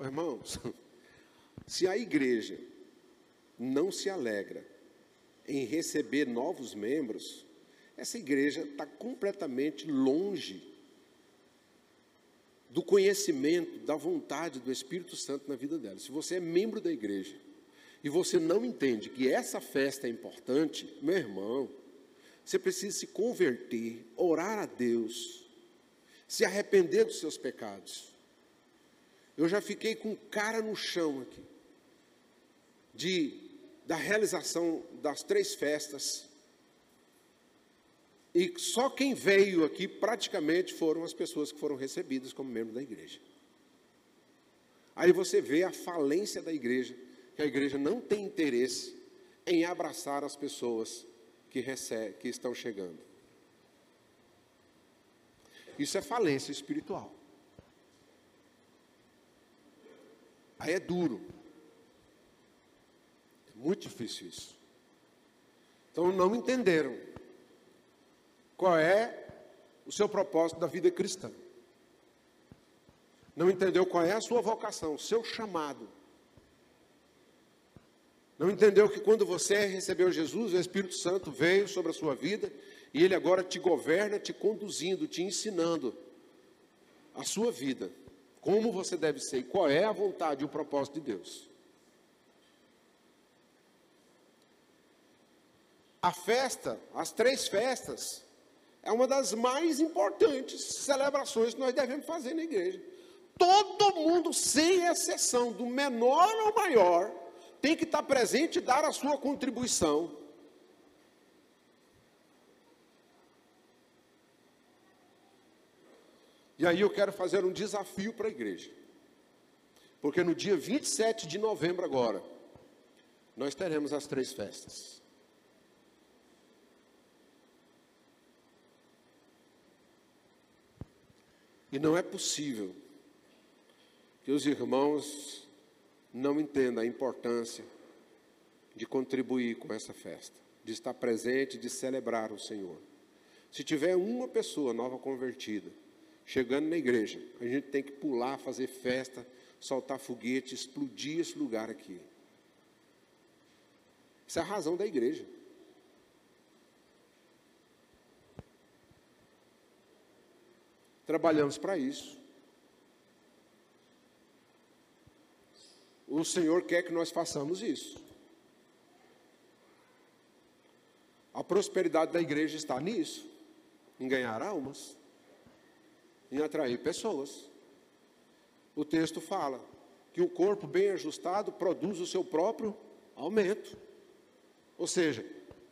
irmãos, se a igreja não se alegra em receber novos membros, essa igreja está completamente longe do conhecimento, da vontade do Espírito Santo na vida dela. Se você é membro da igreja e você não entende que essa festa é importante, meu irmão, você precisa se converter, orar a Deus, se arrepender dos seus pecados. Eu já fiquei com cara no chão aqui, de da realização das três festas. E só quem veio aqui praticamente foram as pessoas que foram recebidas como membro da igreja. Aí você vê a falência da igreja, que a igreja não tem interesse em abraçar as pessoas que, recebe, que estão chegando. Isso é falência espiritual. Aí é duro. Muito difícil isso. Então não entenderam qual é o seu propósito da vida cristã. Não entendeu qual é a sua vocação, o seu chamado. Não entendeu que quando você recebeu Jesus, o Espírito Santo veio sobre a sua vida e ele agora te governa, te conduzindo, te ensinando a sua vida. como você deve ser e qual é a vontade e o propósito de Deus. A festa, as três festas, é uma das mais importantes celebrações que nós devemos fazer na igreja. Todo mundo, sem exceção, do menor ao maior, tem que estar presente e dar a sua contribuição. E aí eu quero fazer um desafio para a igreja. Porque no dia 27 de novembro agora, nós teremos as três festas. E não é possível que os irmãos não entendam a importância de contribuir com essa festa, de estar presente, de celebrar o Senhor. Se tiver uma pessoa nova convertida, chegando na igreja, a gente tem que pular, fazer festa, soltar foguete, explodir esse lugar aqui. Isso é a razão da igreja. Trabalhamos para isso. O Senhor quer que nós façamos isso. A prosperidade da igreja está nisso, em ganhar almas, em atrair pessoas. O texto fala que o corpo bem ajustado produz o seu próprio aumento. Ou seja,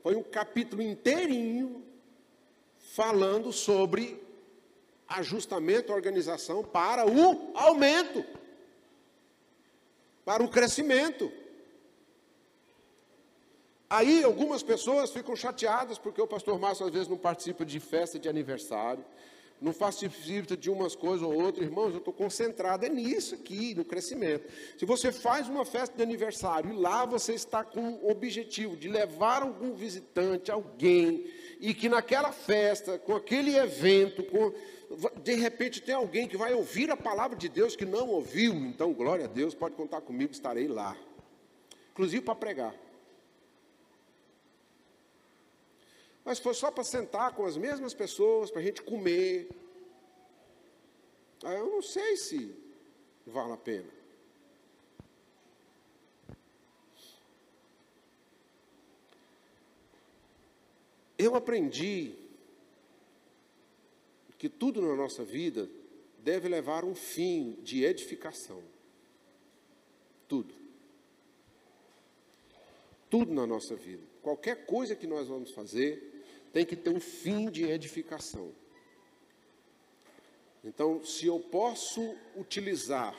foi um capítulo inteirinho falando sobre ajustamento, organização para o aumento, para o crescimento. Aí algumas pessoas ficam chateadas porque o pastor Márcio às vezes não participa de festa de aniversário, não participa de umas coisas ou outras. Irmãos, eu estou concentrado é nisso aqui, no crescimento. Se você faz uma festa de aniversário e lá você está com o objetivo de levar algum visitante, alguém, e que naquela festa, com aquele evento, com de repente tem alguém que vai ouvir a palavra de Deus que não ouviu, então glória a Deus, pode contar comigo, estarei lá. Inclusive para pregar. Mas foi só para sentar com as mesmas pessoas, para a gente comer. Eu não sei se vale a pena. Eu aprendi que tudo na nossa vida deve levar um fim de edificação. Tudo. Tudo na nossa vida. Qualquer coisa que nós vamos fazer tem que ter um fim de edificação. Então, se eu posso utilizar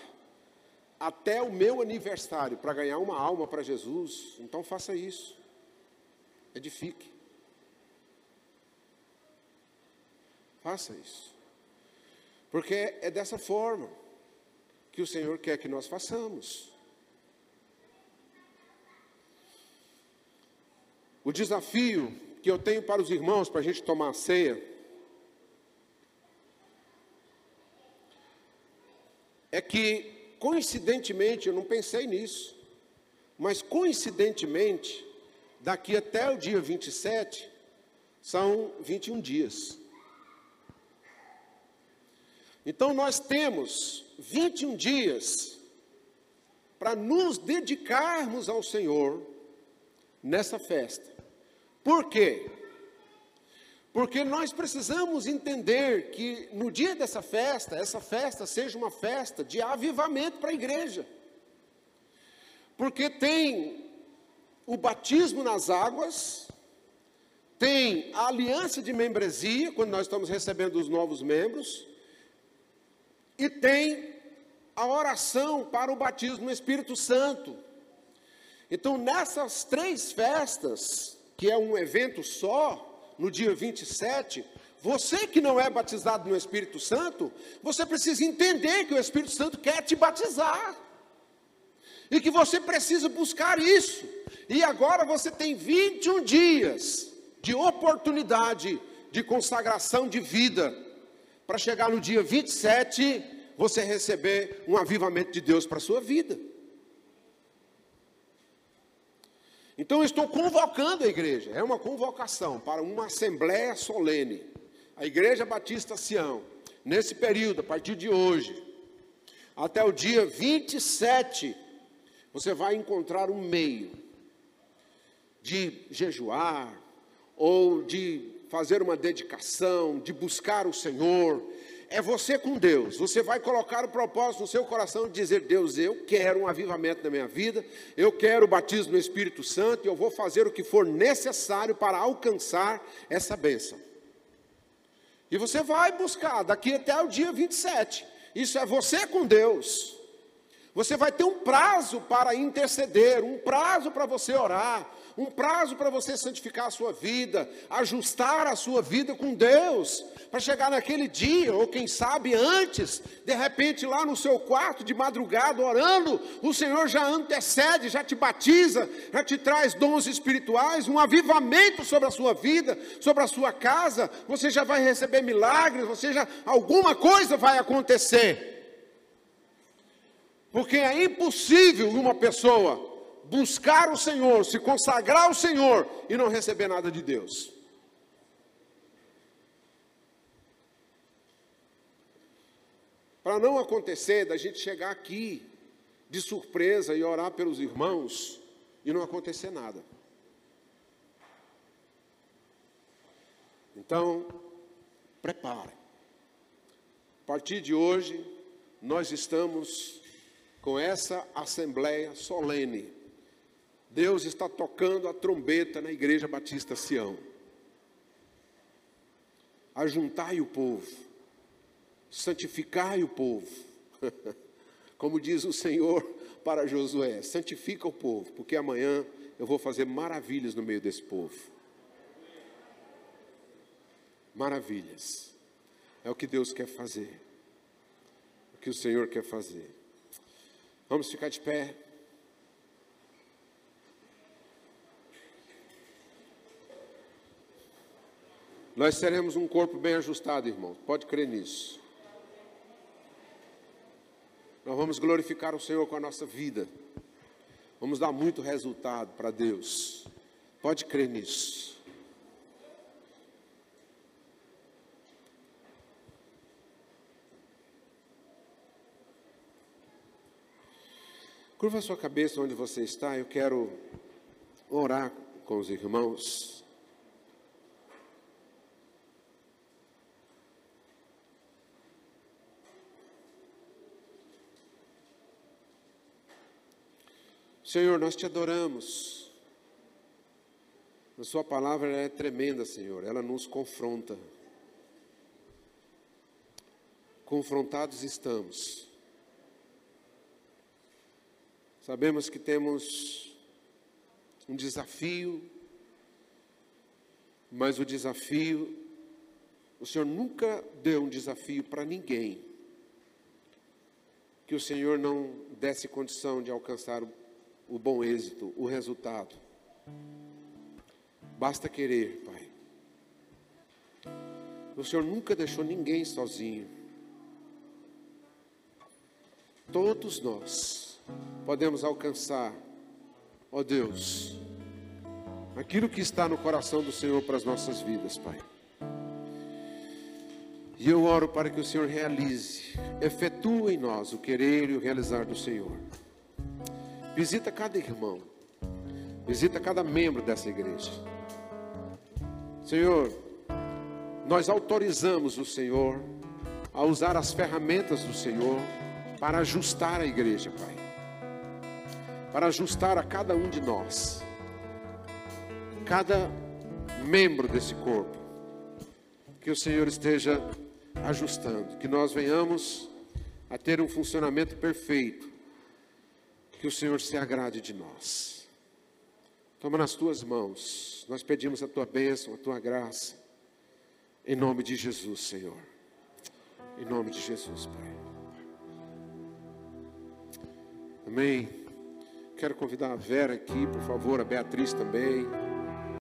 até o meu aniversário para ganhar uma alma para Jesus, então faça isso. Edifique. Faça isso. Porque é dessa forma que o Senhor quer que nós façamos. O desafio que eu tenho para os irmãos, para a gente tomar a ceia, é que, coincidentemente, eu não pensei nisso, mas coincidentemente, daqui até o dia 27, são 21 dias. Então nós temos 21 dias para nos dedicarmos ao Senhor nessa festa. Por quê? Porque nós precisamos entender que no dia dessa festa, essa festa seja uma festa de avivamento para a igreja. Porque tem o batismo nas águas, tem a aliança de membresia, quando nós estamos recebendo os novos membros, e tem a oração para o batismo no Espírito Santo. Então, nessas três festas, que é um evento só, no dia 27, você que não é batizado no Espírito Santo, você precisa entender que o Espírito Santo quer te batizar. E que você precisa buscar isso. E agora você tem 21 dias de oportunidade de consagração de vida para chegar no dia 27 você receber um avivamento de Deus para a sua vida. Então eu estou convocando a igreja, é uma convocação para uma assembleia solene. A Igreja Batista Sião, nesse período, a partir de hoje, até o dia 27, você vai encontrar um meio de jejuar, ou de fazer uma dedicação, de buscar o Senhor, é você com Deus. Você vai colocar o propósito no seu coração de dizer: Deus, eu quero um avivamento na minha vida, eu quero o batismo no Espírito Santo e eu vou fazer o que for necessário para alcançar essa bênção. E você vai buscar daqui até o dia 27. Isso é você com Deus. Você vai ter um prazo para interceder, um prazo para você orar, um prazo para você santificar a sua vida, ajustar a sua vida com Deus, para chegar naquele dia, ou quem sabe antes, de repente lá no seu quarto de madrugada orando, o Senhor já antecede, já te batiza, já te traz dons espirituais, um avivamento sobre a sua vida, sobre a sua casa, você já vai receber milagres, você já alguma coisa vai acontecer. Porque é impossível uma pessoa buscar o Senhor, se consagrar ao Senhor e não receber nada de Deus. Para não acontecer da gente chegar aqui de surpresa e orar pelos irmãos e não acontecer nada. Então, prepare. A partir de hoje, nós estamos com essa assembleia solene Deus está tocando a trombeta na Igreja Batista Sião. Ajuntai o povo, santificai o povo. Como diz o Senhor para Josué: santifica o povo, porque amanhã eu vou fazer maravilhas no meio desse povo. Maravilhas. É o que Deus quer fazer. O que o Senhor quer fazer. Vamos ficar de pé. Nós seremos um corpo bem ajustado, irmão. Pode crer nisso. Nós vamos glorificar o Senhor com a nossa vida. Vamos dar muito resultado para Deus. Pode crer nisso. Curva a sua cabeça onde você está. Eu quero orar com os irmãos. Senhor, nós te adoramos. A Sua palavra é tremenda, Senhor, ela nos confronta. Confrontados estamos. Sabemos que temos um desafio, mas o desafio, o Senhor nunca deu um desafio para ninguém que o Senhor não desse condição de alcançar o o bom êxito, o resultado. Basta querer, Pai. O Senhor nunca deixou ninguém sozinho. Todos nós podemos alcançar, ó Deus, aquilo que está no coração do Senhor para as nossas vidas, Pai. E eu oro para que o Senhor realize, efetue em nós o querer e o realizar do Senhor. Visita cada irmão. Visita cada membro dessa igreja. Senhor, nós autorizamos o Senhor a usar as ferramentas do Senhor para ajustar a igreja, Pai. Para ajustar a cada um de nós. Cada membro desse corpo. Que o Senhor esteja ajustando, que nós venhamos a ter um funcionamento perfeito que o Senhor se agrade de nós. Toma nas tuas mãos. Nós pedimos a tua bênção, a tua graça. Em nome de Jesus, Senhor. Em nome de Jesus, Pai. Amém. Quero convidar a Vera aqui, por favor, a Beatriz também.